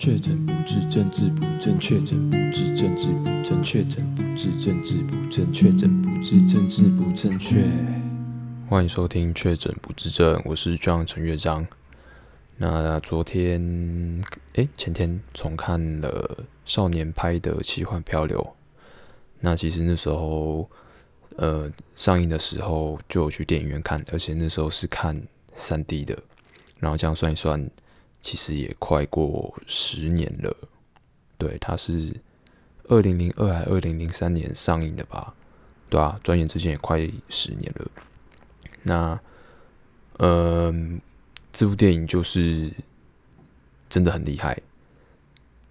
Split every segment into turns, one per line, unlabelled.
确诊不治，政治不正确；确诊不治，政治不正确；确诊不治，政治不正确；确诊不治，政治不正确。欢迎收听《确诊不治症》，我是 John 陈乐章。那昨天，诶，前天重看了少年拍的《奇幻漂流》。那其实那时候，呃，上映的时候就有去电影院看，而且那时候是看 3D 的。然后这样算一算。其实也快过十年了，对，它是二零零二还二零零三年上映的吧？对啊，转眼之间也快十年了。那，呃，这部电影就是真的很厉害，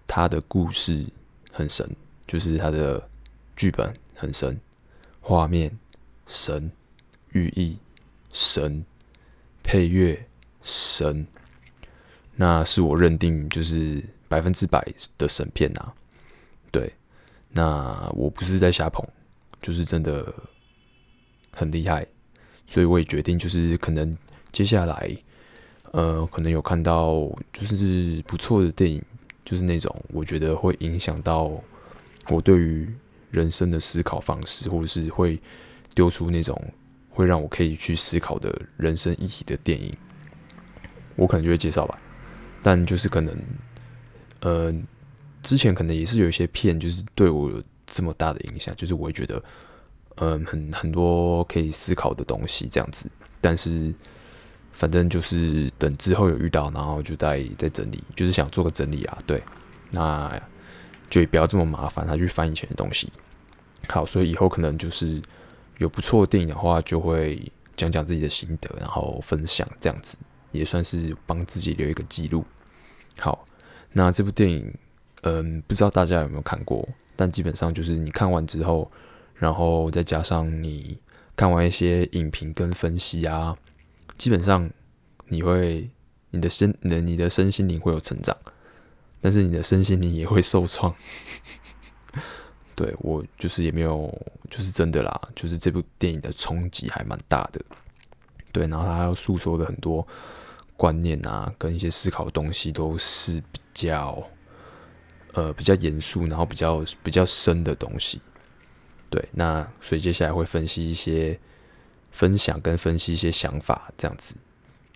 它的故事很神，就是它的剧本很神，画面神，寓意神，配乐神。那是我认定就是百分之百的神片呐，对，那我不是在瞎捧，就是真的很厉害，所以我也决定就是可能接下来，呃，可能有看到就是不错的电影，就是那种我觉得会影响到我对于人生的思考方式，或者是会丢出那种会让我可以去思考的人生议题的电影，我可能就会介绍吧。但就是可能，呃，之前可能也是有一些片，就是对我有这么大的影响，就是我会觉得，嗯、很很多可以思考的东西这样子。但是，反正就是等之后有遇到，然后就再再整理，就是想做个整理啊。对，那就不要这么麻烦，他去翻以前的东西。好，所以以后可能就是有不错的电影的话，就会讲讲自己的心得，然后分享这样子。也算是帮自己留一个记录。好，那这部电影，嗯，不知道大家有没有看过？但基本上就是你看完之后，然后再加上你看完一些影评跟分析啊，基本上你会你的身、你的你的身心灵会有成长，但是你的身心灵也会受创。对，我就是也没有，就是真的啦，就是这部电影的冲击还蛮大的。对，然后他要诉说的很多。观念啊，跟一些思考的东西都是比较，呃，比较严肃，然后比较比较深的东西。对，那所以接下来会分析一些分享跟分析一些想法，这样子。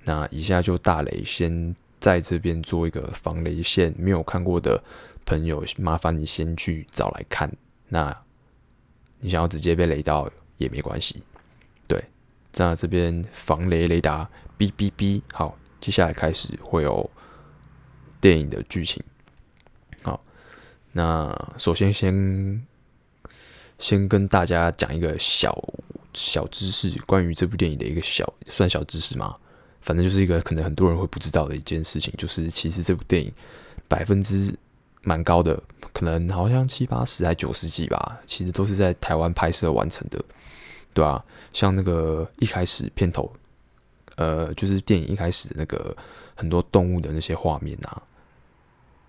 那以下就大雷，先在这边做一个防雷线，没有看过的朋友，麻烦你先去找来看。那你想要直接被雷到也没关系。对，在这边防雷雷达，哔哔哔，好。接下来开始会有电影的剧情。好，那首先先先跟大家讲一个小小知识，关于这部电影的一个小算小知识嘛，反正就是一个可能很多人会不知道的一件事情，就是其实这部电影百分之蛮高的，可能好像七八十还九十几吧，其实都是在台湾拍摄完成的，对啊，像那个一开始片头。呃，就是电影一开始那个很多动物的那些画面啊，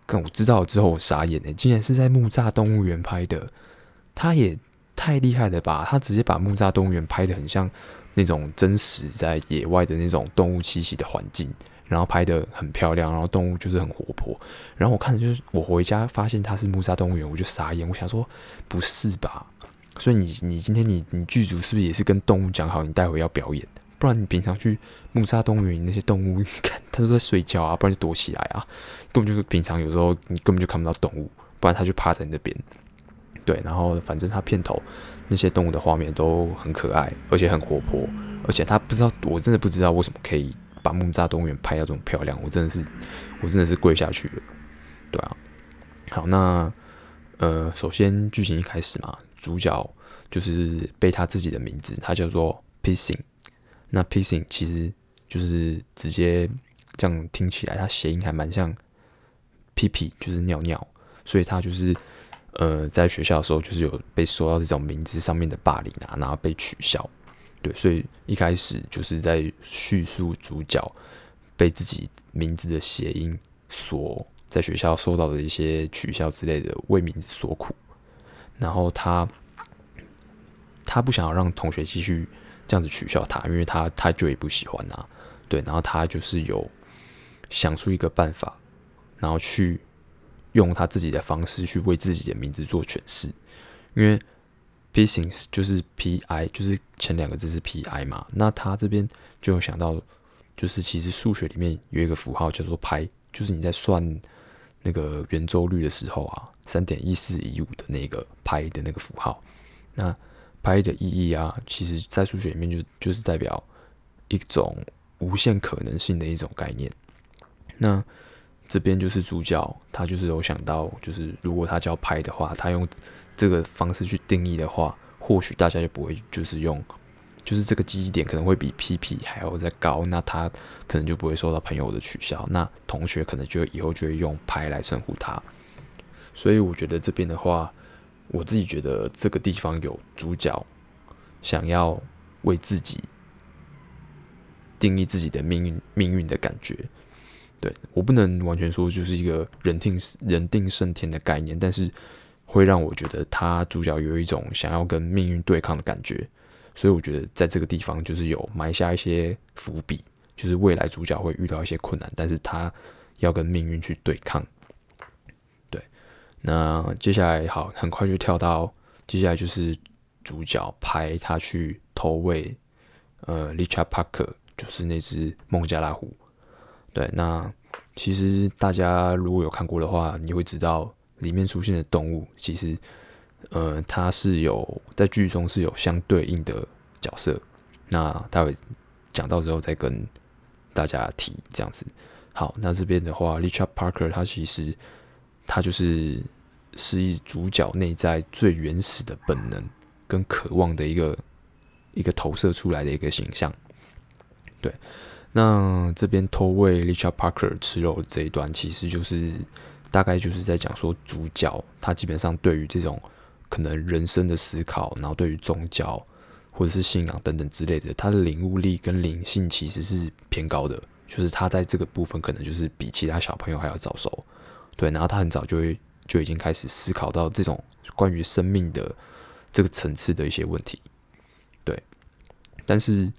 但我知道之后我傻眼呢，竟然是在木栅动物园拍的，他也太厉害了吧！他直接把木栅动物园拍得很像那种真实在野外的那种动物栖息的环境，然后拍得很漂亮，然后动物就是很活泼。然后我看的就是我回家发现它是木栅动物园，我就傻眼，我想说不是吧？所以你你今天你你剧组是不是也是跟动物讲好，你待会要表演？不然你平常去木栅动物园那些动物，你看它都在睡觉啊，不然就躲起来啊，根本就是平常有时候你根本就看不到动物，不然它就趴在那边。对，然后反正它片头那些动物的画面都很可爱，而且很活泼，而且它不知道，我真的不知道为什么可以把木栅动物园拍到这么漂亮，我真的是，我真的是跪下去了。对啊，好，那呃，首先剧情一开始嘛，主角就是背他自己的名字，他叫做 Pissing。那 pissing 其实就是直接这样听起来，它谐音还蛮像屁屁，就是尿尿，所以他就是呃在学校的时候就是有被受到这种名字上面的霸凌啊，然后被取笑，对，所以一开始就是在叙述主角被自己名字的谐音所在学校受到的一些取笑之类的，为名字所苦，然后他他不想要让同学继续。这样子取笑他，因为他他就也不喜欢他，对，然后他就是有想出一个办法，然后去用他自己的方式去为自己的名字做诠释，因为 Pissings 就是 P I，就是前两个字是 P I 嘛，那他这边就有想到，就是其实数学里面有一个符号叫做派，就是你在算那个圆周率的时候啊，三点一四一五的那个派的那个符号，那派的意义啊，其实在数学里面就就是代表一种无限可能性的一种概念，那。这边就是主角，他就是有想到，就是如果他叫派的话，他用这个方式去定义的话，或许大家就不会就是用，就是这个记忆点可能会比 PP 还要再高，那他可能就不会受到朋友的取笑，那同学可能就以后就会用派来称呼他。所以我觉得这边的话，我自己觉得这个地方有主角想要为自己定义自己的命运命运的感觉。对，我不能完全说就是一个人定人定胜天的概念，但是会让我觉得他主角有一种想要跟命运对抗的感觉，所以我觉得在这个地方就是有埋下一些伏笔，就是未来主角会遇到一些困难，但是他要跟命运去对抗。那接下来好，很快就跳到接下来就是主角派他去投喂呃，Richard Parker，就是那只孟加拉虎。对，那其实大家如果有看过的话，你会知道里面出现的动物，其实，呃，它是有在剧中是有相对应的角色。那待会讲到之后再跟大家提这样子。好，那这边的话，Richard Parker 他其实他就是是以主角内在最原始的本能跟渴望的一个一个投射出来的一个形象。对。那这边偷喂 Richard Parker 吃肉这一段，其实就是大概就是在讲说，主角他基本上对于这种可能人生的思考，然后对于宗教或者是信仰等等之类的，他的领悟力跟灵性其实是偏高的，就是他在这个部分可能就是比其他小朋友还要早熟，对，然后他很早就会就已经开始思考到这种关于生命的这个层次的一些问题，对，但是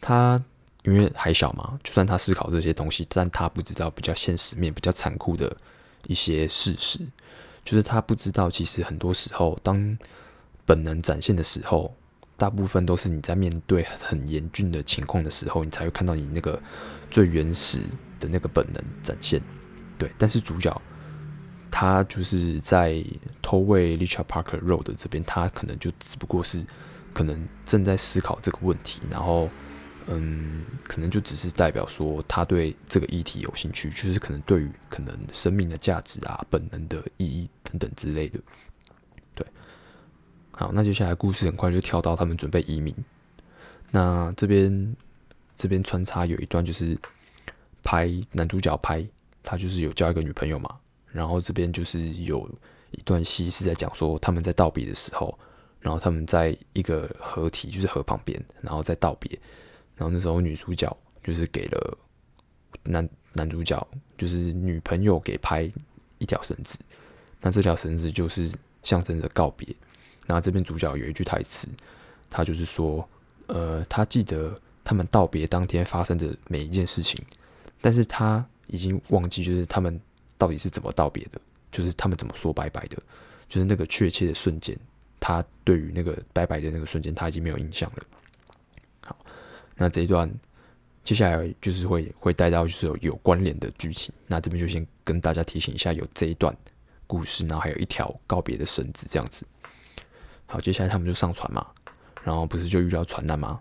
他。因为还小嘛，就算他思考这些东西，但他不知道比较现实面、比较残酷的一些事实，就是他不知道，其实很多时候，当本能展现的时候，大部分都是你在面对很严峻的情况的时候，你才会看到你那个最原始的那个本能展现。对，但是主角他就是在偷喂 Richard Parker 肉的这边，他可能就只不过是可能正在思考这个问题，然后。嗯，可能就只是代表说他对这个议题有兴趣，就是可能对于可能生命的价值啊、本能的意义等等之类的。对，好，那接下来故事很快就跳到他们准备移民。那这边这边穿插有一段就是拍男主角拍他就是有交一个女朋友嘛，然后这边就是有一段戏是在讲说他们在道别的时候，然后他们在一个河堤，就是河旁边，然后在道别。然后那时候女主角就是给了男男主角，就是女朋友给拍一条绳子，那这条绳子就是象征着告别。那这边主角有一句台词，他就是说，呃，他记得他们道别当天发生的每一件事情，但是他已经忘记就是他们到底是怎么道别的，就是他们怎么说拜拜的，就是那个确切的瞬间，他对于那个拜拜的那个瞬间，他已经没有印象了。好那这一段接下来就是会会带到就是有有关联的剧情，那这边就先跟大家提醒一下，有这一段故事，然后还有一条告别的绳子这样子。好，接下来他们就上船嘛，然后不是就遇到船难吗？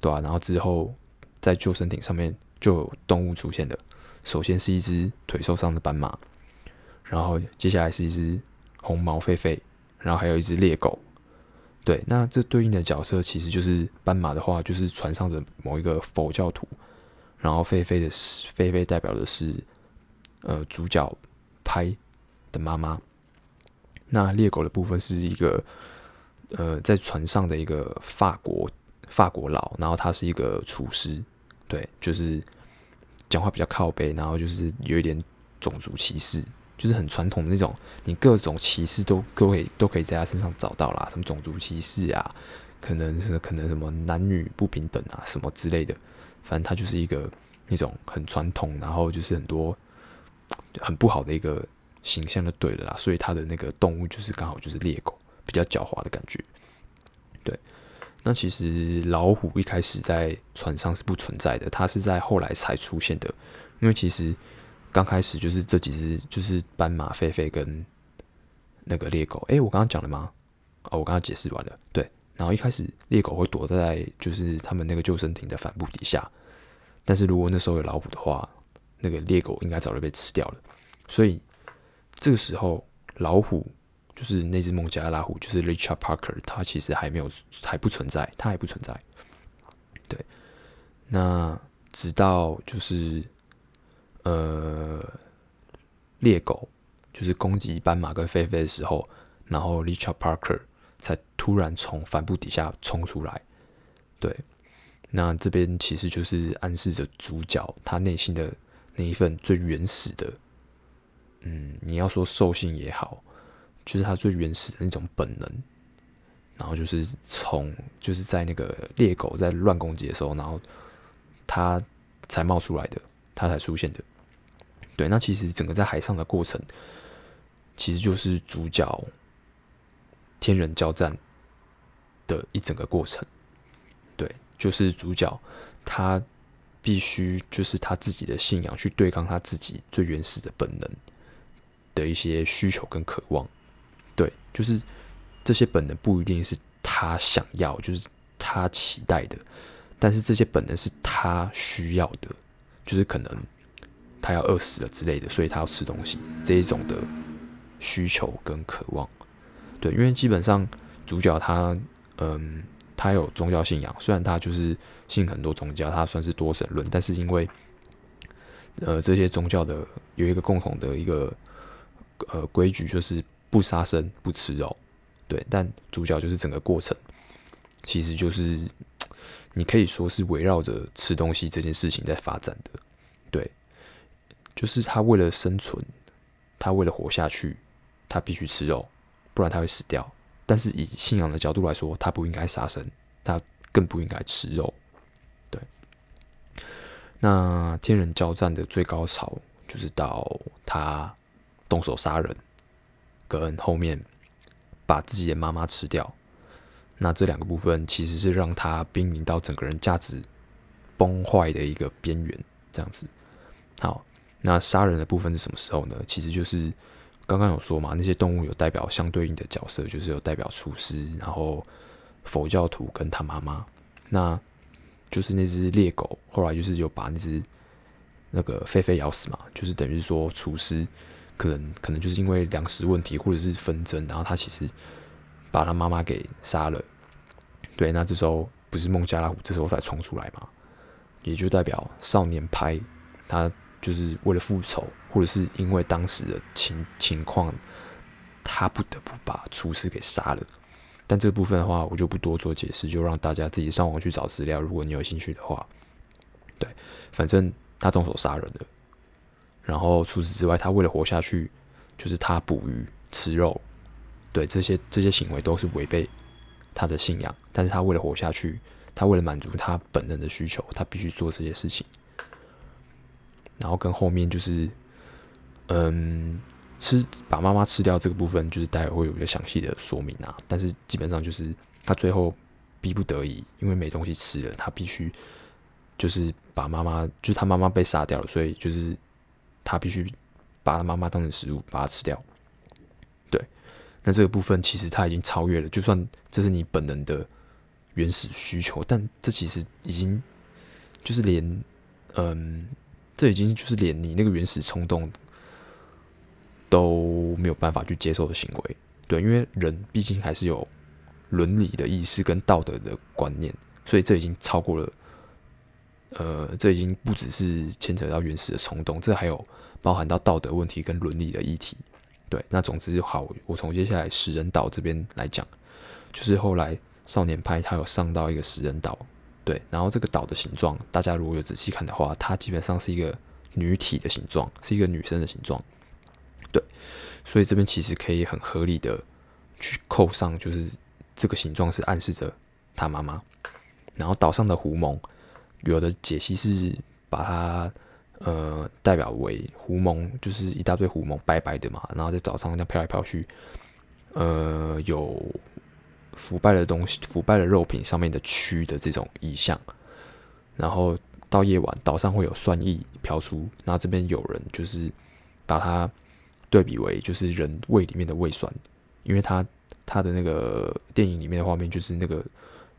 对啊，然后之后在救生艇上面就有动物出现的，首先是一只腿受伤的斑马，然后接下来是一只红毛狒狒，然后还有一只猎狗。对，那这对应的角色其实就是斑马的话，就是船上的某一个佛教徒，然后狒狒的是狒狒代表的是呃主角拍的妈妈，那猎狗的部分是一个呃在船上的一个法国法国佬，然后他是一个厨师，对，就是讲话比较靠北，然后就是有一点种族歧视。就是很传统的那种，你各种歧视都都可以都可以在他身上找到啦，什么种族歧视啊，可能是可能什么男女不平等啊，什么之类的，反正他就是一个那种很传统，然后就是很多很不好的一个形象就对了啦，所以他的那个动物就是刚好就是猎狗，比较狡猾的感觉。对，那其实老虎一开始在船上是不存在的，它是在后来才出现的。因为其实刚开始就是这几只，就是斑马、狒狒跟那个猎狗。诶，我刚刚讲了吗？哦，我刚刚解释完了。对，然后一开始猎狗会躲在就是他们那个救生艇的帆布底下，但是如果那时候有老虎的话，那个猎狗应该早就被吃掉了。所以这个时候老虎就是那只孟加拉虎，就是 Richard Parker，它其实还没有还不存在，它还不存在。对，那直到就是呃猎狗就是攻击斑马跟狒狒的时候，然后 Richard Parker。才突然从帆布底下冲出来，对，那这边其实就是暗示着主角他内心的那一份最原始的，嗯，你要说兽性也好，就是他最原始的那种本能，然后就是从就是在那个猎狗在乱攻击的时候，然后他才冒出来的，他才出现的，对，那其实整个在海上的过程，其实就是主角。天人交战的一整个过程，对，就是主角他必须就是他自己的信仰去对抗他自己最原始的本能的一些需求跟渴望，对，就是这些本能不一定是他想要，就是他期待的，但是这些本能是他需要的，就是可能他要饿死了之类的，所以他要吃东西这一种的需求跟渴望。对，因为基本上主角他，嗯，他有宗教信仰，虽然他就是信很多宗教，他算是多神论，但是因为，呃，这些宗教的有一个共同的一个呃规矩，就是不杀生、不吃肉。对，但主角就是整个过程，其实就是你可以说是围绕着吃东西这件事情在发展的。对，就是他为了生存，他为了活下去，他必须吃肉。不然他会死掉。但是以信仰的角度来说，他不应该杀生，他更不应该吃肉。对。那天人交战的最高潮就是到他动手杀人，跟后面把自己的妈妈吃掉。那这两个部分其实是让他濒临到整个人价值崩坏的一个边缘，这样子。好，那杀人的部分是什么时候呢？其实就是。刚刚有说嘛，那些动物有代表相对应的角色，就是有代表厨师，然后佛教徒跟他妈妈，那就是那只猎狗，后来就是有把那只那个狒狒咬死嘛，就是等于说厨师可能可能就是因为粮食问题或者是纷争，然后他其实把他妈妈给杀了。对，那这时候不是孟加拉虎这时候才冲出来嘛，也就代表少年派他。就是为了复仇，或者是因为当时的情情况，他不得不把厨师给杀了。但这部分的话，我就不多做解释，就让大家自己上网去找资料。如果你有兴趣的话，对，反正他动手杀人了。然后除此之外，他为了活下去，就是他捕鱼吃肉，对，这些这些行为都是违背他的信仰。但是他为了活下去，他为了满足他本人的需求，他必须做这些事情。然后跟后面就是，嗯，吃把妈妈吃掉这个部分，就是待会会有一个详细的说明啊。但是基本上就是他最后逼不得已，因为没东西吃了，他必须就是把妈妈，就是他妈妈被杀掉了，所以就是他必须把他妈妈当成食物把它吃掉。对，那这个部分其实他已经超越了，就算这是你本能的原始需求，但这其实已经就是连嗯。这已经就是连你那个原始冲动都没有办法去接受的行为，对，因为人毕竟还是有伦理的意识跟道德的观念，所以这已经超过了，呃，这已经不只是牵扯到原始的冲动，这还有包含到道德问题跟伦理的议题，对。那总之好，我从接下来食人岛这边来讲，就是后来少年派他有上到一个食人岛。对，然后这个岛的形状，大家如果有仔细看的话，它基本上是一个女体的形状，是一个女生的形状。对，所以这边其实可以很合理的去扣上，就是这个形状是暗示着他妈妈。然后岛上的狐獴，有的解析是把它呃，代表为狐獴，就是一大堆狐獴，白白的嘛，然后在早上这样飘来飘去，呃，有腐败的东西，腐败的肉品上面的蛆的这种意象。然后到夜晚，岛上会有酸意飘出，那这边有人就是把它对比为就是人胃里面的胃酸，因为它它的那个电影里面的画面就是那个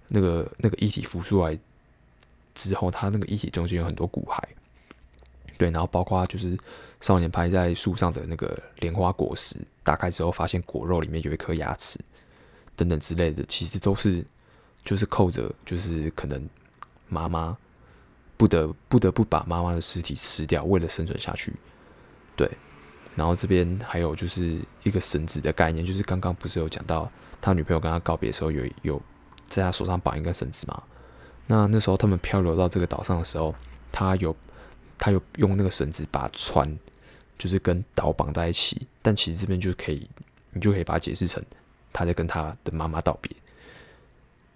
那个那个一体浮出来之后，它那个液体中间有很多骨骸。对，然后包括就是少年拍在树上的那个莲花果实，打开之后发现果肉里面有一颗牙齿，等等之类的，其实都是就是扣着，就是可能妈妈不得不得不把妈妈的尸体吃掉，为了生存下去。对，然后这边还有就是一个绳子的概念，就是刚刚不是有讲到他女朋友跟他告别的时候有有在他手上绑一根绳子吗？那那时候他们漂流到这个岛上的时候，他有。他有用那个绳子把船，就是跟岛绑在一起，但其实这边就可以，你就可以把它解释成他在跟他的妈妈道别，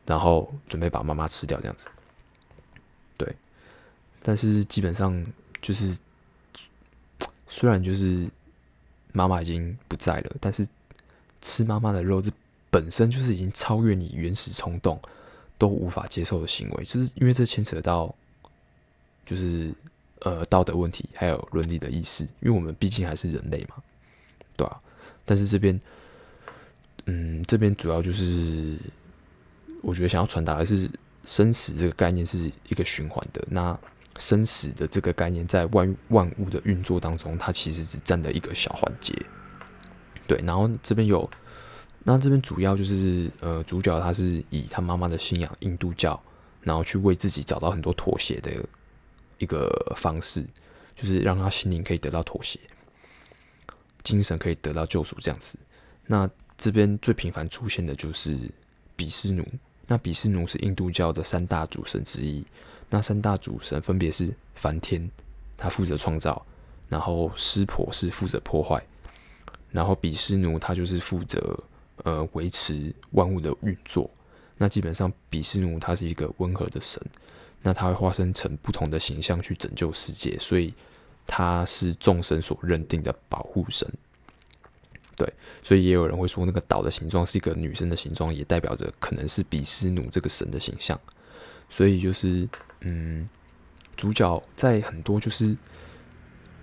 然后准备把妈妈吃掉这样子。对，但是基本上就是，虽然就是妈妈已经不在了，但是吃妈妈的肉，这本身就是已经超越你原始冲动都无法接受的行为，就是因为这牵扯到，就是。呃，道德问题还有伦理的意识，因为我们毕竟还是人类嘛，对吧、啊？但是这边，嗯，这边主要就是，我觉得想要传达的是，生死这个概念是一个循环的。那生死的这个概念，在万万物的运作当中，它其实只占了一个小环节。对，然后这边有，那这边主要就是，呃，主角他是以他妈妈的信仰印度教，然后去为自己找到很多妥协的。一个方式，就是让他心灵可以得到妥协，精神可以得到救赎，这样子。那这边最频繁出现的就是比湿奴。那比湿奴是印度教的三大主神之一。那三大主神分别是梵天，他负责创造；然后湿婆是负责破坏；然后比湿奴他就是负责呃维持万物的运作。那基本上比斯奴他是一个温和的神。那他会化身成不同的形象去拯救世界，所以他是众神所认定的保护神。对，所以也有人会说，那个岛的形状是一个女生的形状，也代表着可能是比斯奴这个神的形象。所以就是，嗯，主角在很多就是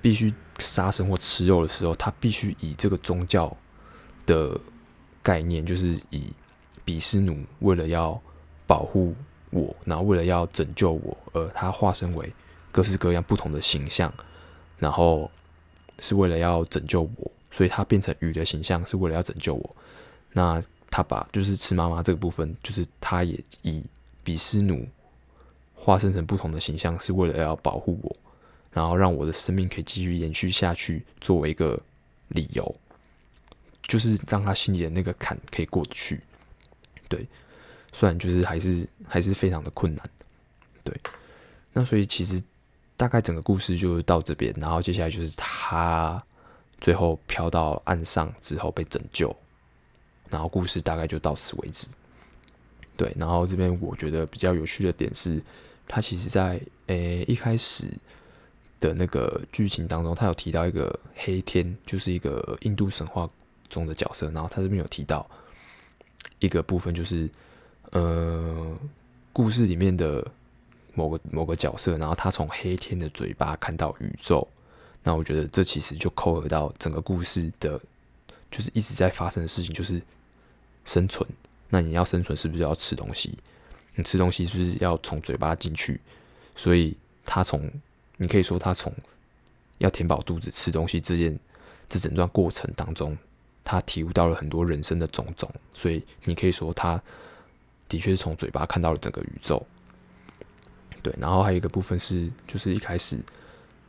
必须杀生或吃肉的时候，他必须以这个宗教的概念，就是以比斯奴为了要保护。我，然后为了要拯救我，而他化身为各式各样不同的形象，然后是为了要拯救我，所以他变成鱼的形象是为了要拯救我。那他把就是吃妈妈这个部分，就是他也以比斯奴化身成不同的形象，是为了要保护我，然后让我的生命可以继续延续下去，作为一个理由，就是让他心里的那个坎可以过得去，对。虽然就是还是还是非常的困难，对，那所以其实大概整个故事就到这边，然后接下来就是他最后飘到岸上之后被拯救，然后故事大概就到此为止。对，然后这边我觉得比较有趣的点是，他其实在诶、一开始的那个剧情当中，他有提到一个黑天，就是一个印度神话中的角色，然后他这边有提到一个部分就是。呃，故事里面的某个某个角色，然后他从黑天的嘴巴看到宇宙，那我觉得这其实就扣合到整个故事的，就是一直在发生的事情，就是生存。那你要生存，是不是要吃东西？你吃东西是不是要从嘴巴进去？所以他从，你可以说他从要填饱肚子吃东西这件这整段过程当中，他体悟到了很多人生的种种。所以你可以说他。的确是从嘴巴看到了整个宇宙，对，然后还有一个部分是，就是一开始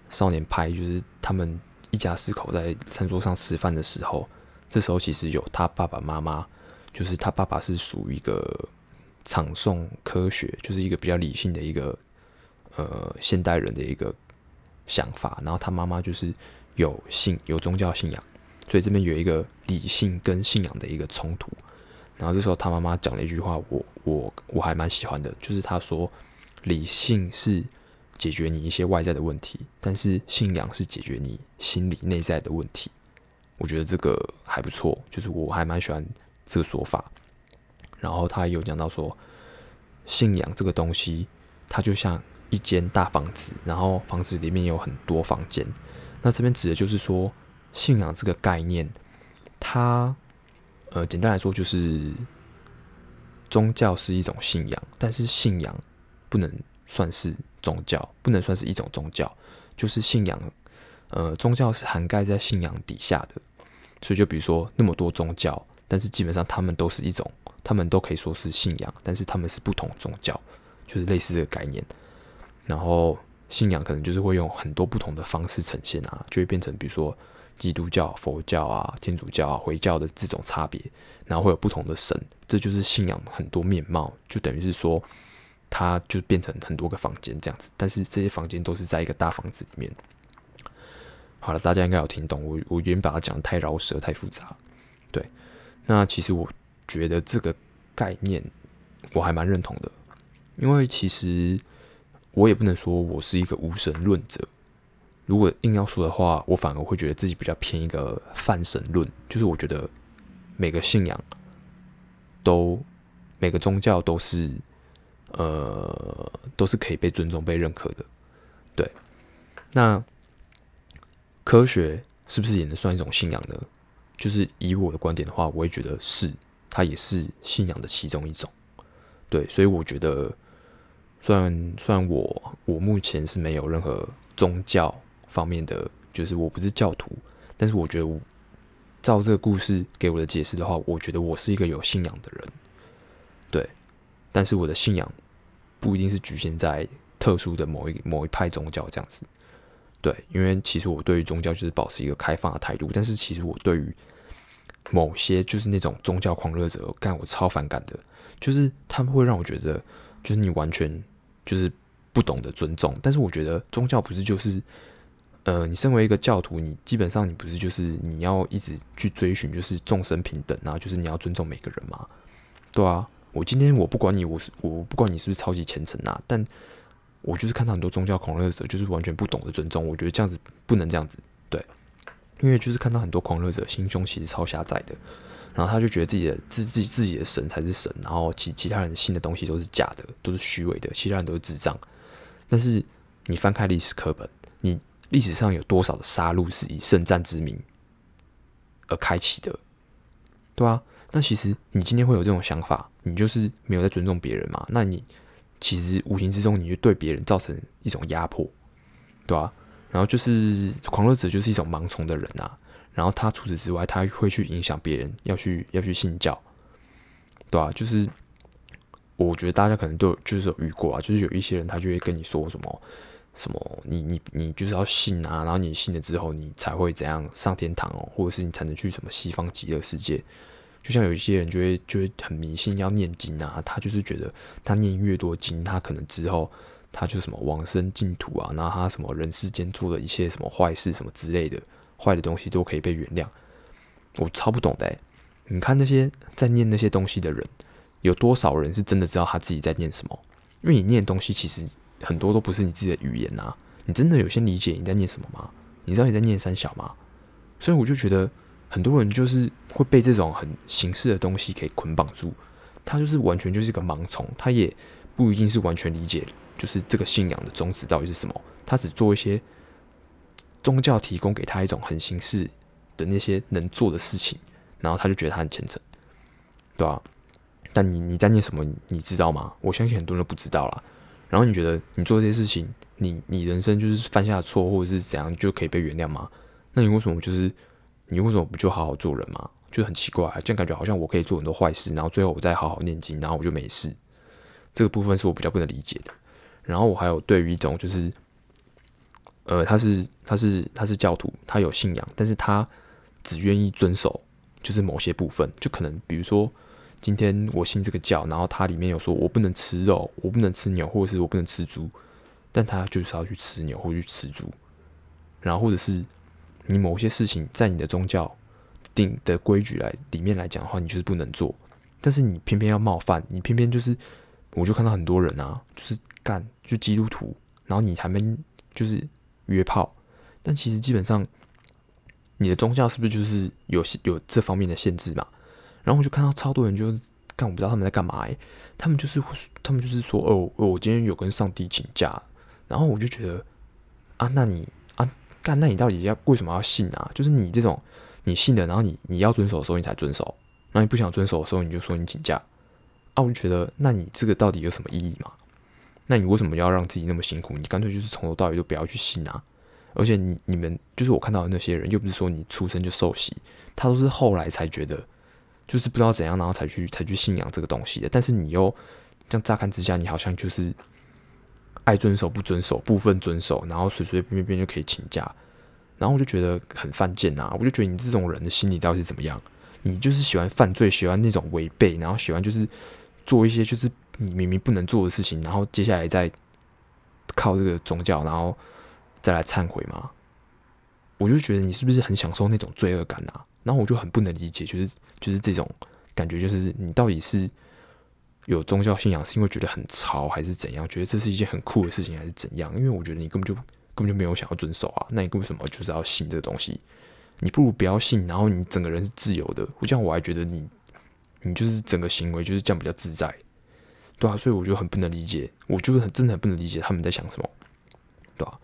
少年派，就是他们一家四口在餐桌上吃饭的时候，这时候其实有他爸爸妈妈，就是他爸爸是属于一个唱诵科学，就是一个比较理性的一个呃现代人的一个想法，然后他妈妈就是有信有宗教信仰，所以这边有一个理性跟信仰的一个冲突。然后这时候他妈妈讲了一句话，我我我还蛮喜欢的，就是他说，理性是解决你一些外在的问题，但是信仰是解决你心理内在的问题。我觉得这个还不错，就是我还蛮喜欢这个说法。然后他有讲到说，信仰这个东西，它就像一间大房子，然后房子里面有很多房间。那这边指的就是说，信仰这个概念，它呃，简单来说就是宗教是一种信仰，但是信仰不能算是宗教，不能算是一种宗教，就是信仰。呃，宗教是涵盖在信仰底下的，所以就比如说那么多宗教，但是基本上他们都是一种，他们都可以说是信仰，但是他们是不同宗教，就是类似这个概念。然后信仰可能就是会用很多不同的方式呈现啊，就会变成比如说基督教、佛教啊、天主教啊、回教的这种差别，然后会有不同的神，这就是信仰很多面貌，就等于是说它就变成很多个房间这样子，但是这些房间都是在一个大房子里面。好了，大家应该有听懂我。我原本把它讲的太饶舌、太复杂。对，那其实我觉得这个概念我还蛮认同的，因为其实我也不能说我是一个无神论者。如果硬要说的话，我反而会觉得自己比较偏一个泛神论，就是我觉得每个信仰都、每个宗教都是呃都是可以被尊重、被认可的。对，那。科学是不是也能算一种信仰呢？就是以我的观点的话，我也觉得是，它也是信仰的其中一种。对，所以我觉得，虽然虽然我我目前是没有任何宗教方面的，就是我不是教徒，但是我觉得我照这个故事给我的解释的话，我觉得我是一个有信仰的人。对，但是我的信仰不一定是局限在特殊的某一某一派宗教这样子。对，因为其实我对于宗教就是保持一个开放的态度，但是其实我对于某些就是那种宗教狂热者，干我超反感的，就是他们会让我觉得，就是你完全就是不懂得尊重。但是我觉得宗教不是就是，呃，你身为一个教徒，你基本上你不是就是你要一直去追寻就是众生平等啊，就是你要尊重每个人嘛，对啊，我今天我不管你，我是我不管你是不是超级虔诚啊，但。我就是看到很多宗教狂热者，就是完全不懂得尊重。我觉得这样子不能这样子，对，因为就是看到很多狂热者心胸其实超狭窄的，然后他就觉得自己的自自自己的神才是神，然后其其他人信的东西都是假的，都是虚伪的，其他人都是智障。但是你翻开历史课本，你历史上有多少的杀戮是以圣战之名而开启的？对啊，那其实你今天会有这种想法，你就是没有在尊重别人嘛？那你。其实无形之中，你就对别人造成一种压迫，对、啊？然后就是狂热者就是一种盲从的人啊。然后他除此之外，他会去影响别人要去要去信教，对、啊？就是我觉得大家可能都有就是有遇过啊，就是有一些人他就会跟你说什么什么，你你你就是要信啊，然后你信了之后，你才会怎样上天堂哦，或者是你才能去什么西方极乐世界。就像有一些人就会就会很迷信要念经啊，他就是觉得他念越多经，他可能之后他就什么往生净土啊，然后他什么人世间做的一些什么坏事什么之类的坏的东西都可以被原谅。我超不懂的，你看那些在念那些东西的人，有多少人是真的知道他自己在念什么？因为你念东西其实很多都不是你自己的语言啊，你真的有先理解你在念什么吗？你知道你在念三小吗？所以我就觉得。很多人就是会被这种很形式的东西给捆绑住，他就是完全就是一个盲从，他也不一定是完全理解，就是这个信仰的宗旨到底是什么，他只做一些宗教提供给他一种很形式的那些能做的事情，然后他就觉得他很虔诚，对吧？但你你在念什么，你知道吗？我相信很多人都不知道啦。然后你觉得你做这些事情，你你人生就是犯下错或者是怎样就可以被原谅吗？那你为什么就是？你为什么不就好好做人嘛？就很奇怪，这样感觉好像我可以做很多坏事，然后最后我再好好念经，然后我就没事。这个部分是我比较不能理解的。然后我还有对于一种就是，呃，他是他是他是教徒，他有信仰，但是他只愿意遵守就是某些部分，就可能比如说今天我信这个教，然后它里面有说我不能吃肉，我不能吃牛，或者是我不能吃猪，但他就是要去吃牛或去吃猪，然后或者是。你某些事情在你的宗教定的规矩来里面来讲的话，你就是不能做。但是你偏偏要冒犯，你偏偏就是，我就看到很多人啊，就是干就基督徒，然后你还没就是约炮，但其实基本上你的宗教是不是就是有有这方面的限制嘛？然后我就看到超多人就干，我不知道他们在干嘛哎、他们就是他们就是说哦，我今天有跟上帝请假，然后我就觉得啊，那你啊干，那你到底要为什么要信啊？就是你这种你信的，然后你你要遵守的时候你才遵守，那你不想遵守的时候你就说你请假。啊，我就觉得，那你这个到底有什么意义嘛？那你为什么要让自己那么辛苦？你干脆就是从头到尾都不要去信啊！而且你你们就是我看到的那些人，又不是说你出生就受洗，他都是后来才觉得，就是不知道怎样，然后才去才去信仰这个东西的。但是你又这样乍看之下，你好像就是爱遵守不遵守，部分遵守，然后随随便便就可以请假，然后我就觉得很犯贱啊！我就觉得你这种人的心理到底是怎么样？你就是喜欢犯罪，喜欢那种违背，然后喜欢就是。做一些就是你明明不能做的事情，然后接下来再靠这个宗教，然后再来忏悔吗？我就觉得你是不是很享受那种罪恶感啊？然后我就很不能理解，就是就是这种感觉，就是你到底是有宗教信仰是因为觉得很潮，还是怎样？觉得这是一件很酷的事情，还是怎样？因为我觉得你根本就根本就没有想要遵守啊，那你为什么就是要信这个东西？你不如不要信，然后你整个人是自由的。我这样我还觉得你。你就是整个行为就是这样比较自在，对啊，所以我就很不能理解，我就是很真的很不能理解他们在想什么，对吧？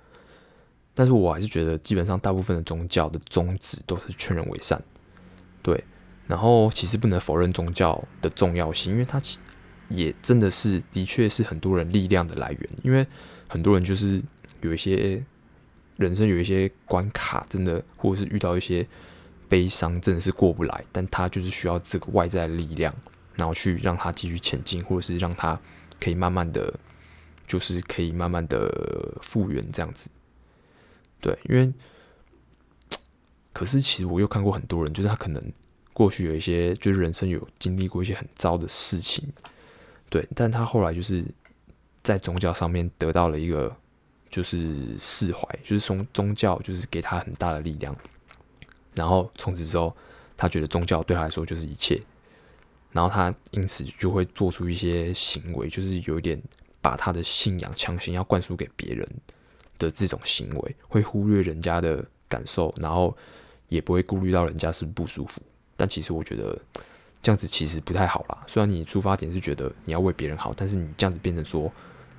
但是我还是觉得，基本上大部分的宗教的宗旨都是劝人为善，对。然后其实不能否认宗教的重要性，因为它也真的是的确是很多人力量的来源，因为很多人就是有一些人生有一些关卡，真的或者是遇到一些。悲伤真的是过不来，但他就是需要这个外在力量，然后去让他继续前进，或者是让他可以慢慢的，就是可以慢慢的复原这样子。对，因为可是其实我又看过很多人，就是他可能过去有一些，就是人生有经历过一些很糟的事情，对，但他后来就是在宗教上面得到了一个就是释怀，就是从宗教就是给他很大的力量。然后从此之后，他觉得宗教对他来说就是一切，然后他因此就会做出一些行为，就是有一点把他的信仰强行要灌输给别人的这种行为，会忽略人家的感受，然后也不会顾虑到人家是不舒服。但其实我觉得这样子其实不太好啦。虽然你出发点是觉得你要为别人好，但是你这样子变成说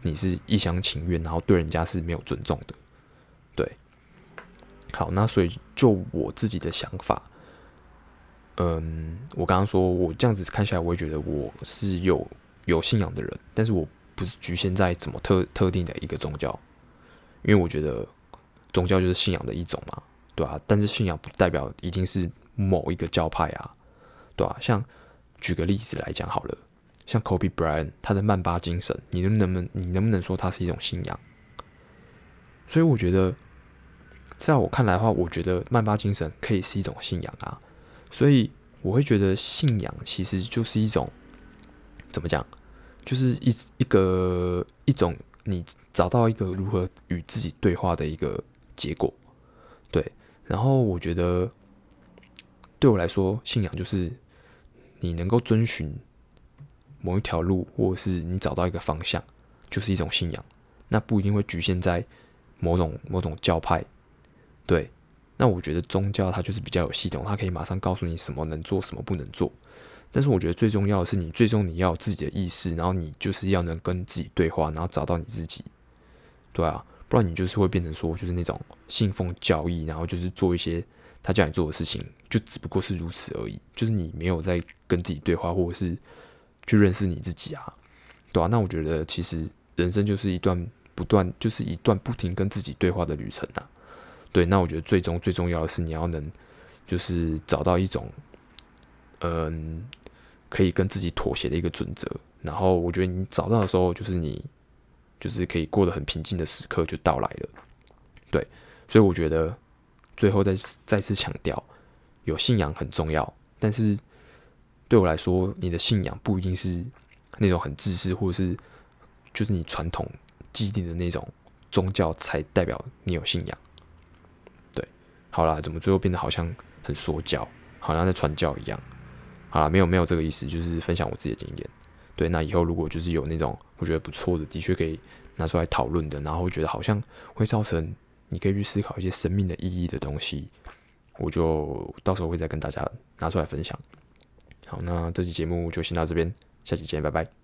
你是一厢情愿，然后对人家是没有尊重的，对。好，那所以就我自己的想法，嗯，我刚刚说我这样子看下来，我也觉得我是有有信仰的人，但是我不是局限在怎么特特定的一个宗教，因为我觉得宗教就是信仰的一种嘛，对啊，但是信仰不代表一定是某一个教派啊，对啊，像举个例子来讲好了，像 Kobe Bryant 他的曼巴精神，你能不能你能不能说它是一种信仰？所以我觉得。在我看来的话，我觉得曼巴精神可以是一种信仰啊，所以我会觉得信仰其实就是一种怎么讲，就是一一个一种你找到一个如何与自己对话的一个结果，对。然后我觉得对我来说，信仰就是你能够遵循某一条路，或者是你找到一个方向，就是一种信仰。那不一定会局限在某种某种教派。对，那我觉得宗教它就是比较有系统，它可以马上告诉你什么能做，什么不能做。但是我觉得最重要的是，你最终你要有自己的意识，然后你就是要能跟自己对话，然后找到你自己。对啊，不然你就是会变成说，就是那种信奉教义，然后就是做一些他叫你做的事情，就只不过是如此而已。就是你没有在跟自己对话，或者是去认识你自己啊。对啊，那我觉得其实人生就是一段不断，就是一段不停跟自己对话的旅程啊。对，那我觉得最终最重要的是你要能，就是找到一种，嗯，可以跟自己妥协的一个准则。然后我觉得你找到的时候，就是你，就是可以过得很平静的时刻就到来了。对，所以我觉得最后再再次强调，有信仰很重要。但是对我来说，你的信仰不一定是那种很自私，或者是就是你传统既定的那种宗教才代表你有信仰。对好啦，怎么最后变得好像很说教，好像在传教一样？好啦，没有没有这个意思，就是分享我自己的经验。对，那以后如果就是有那种我觉得不错的，的确可以拿出来讨论的，然后觉得好像会造成你可以去思考一些生命的意义的东西，我就到时候会再跟大家拿出来分享。好，那这期节目就先到这边，下期见，拜拜。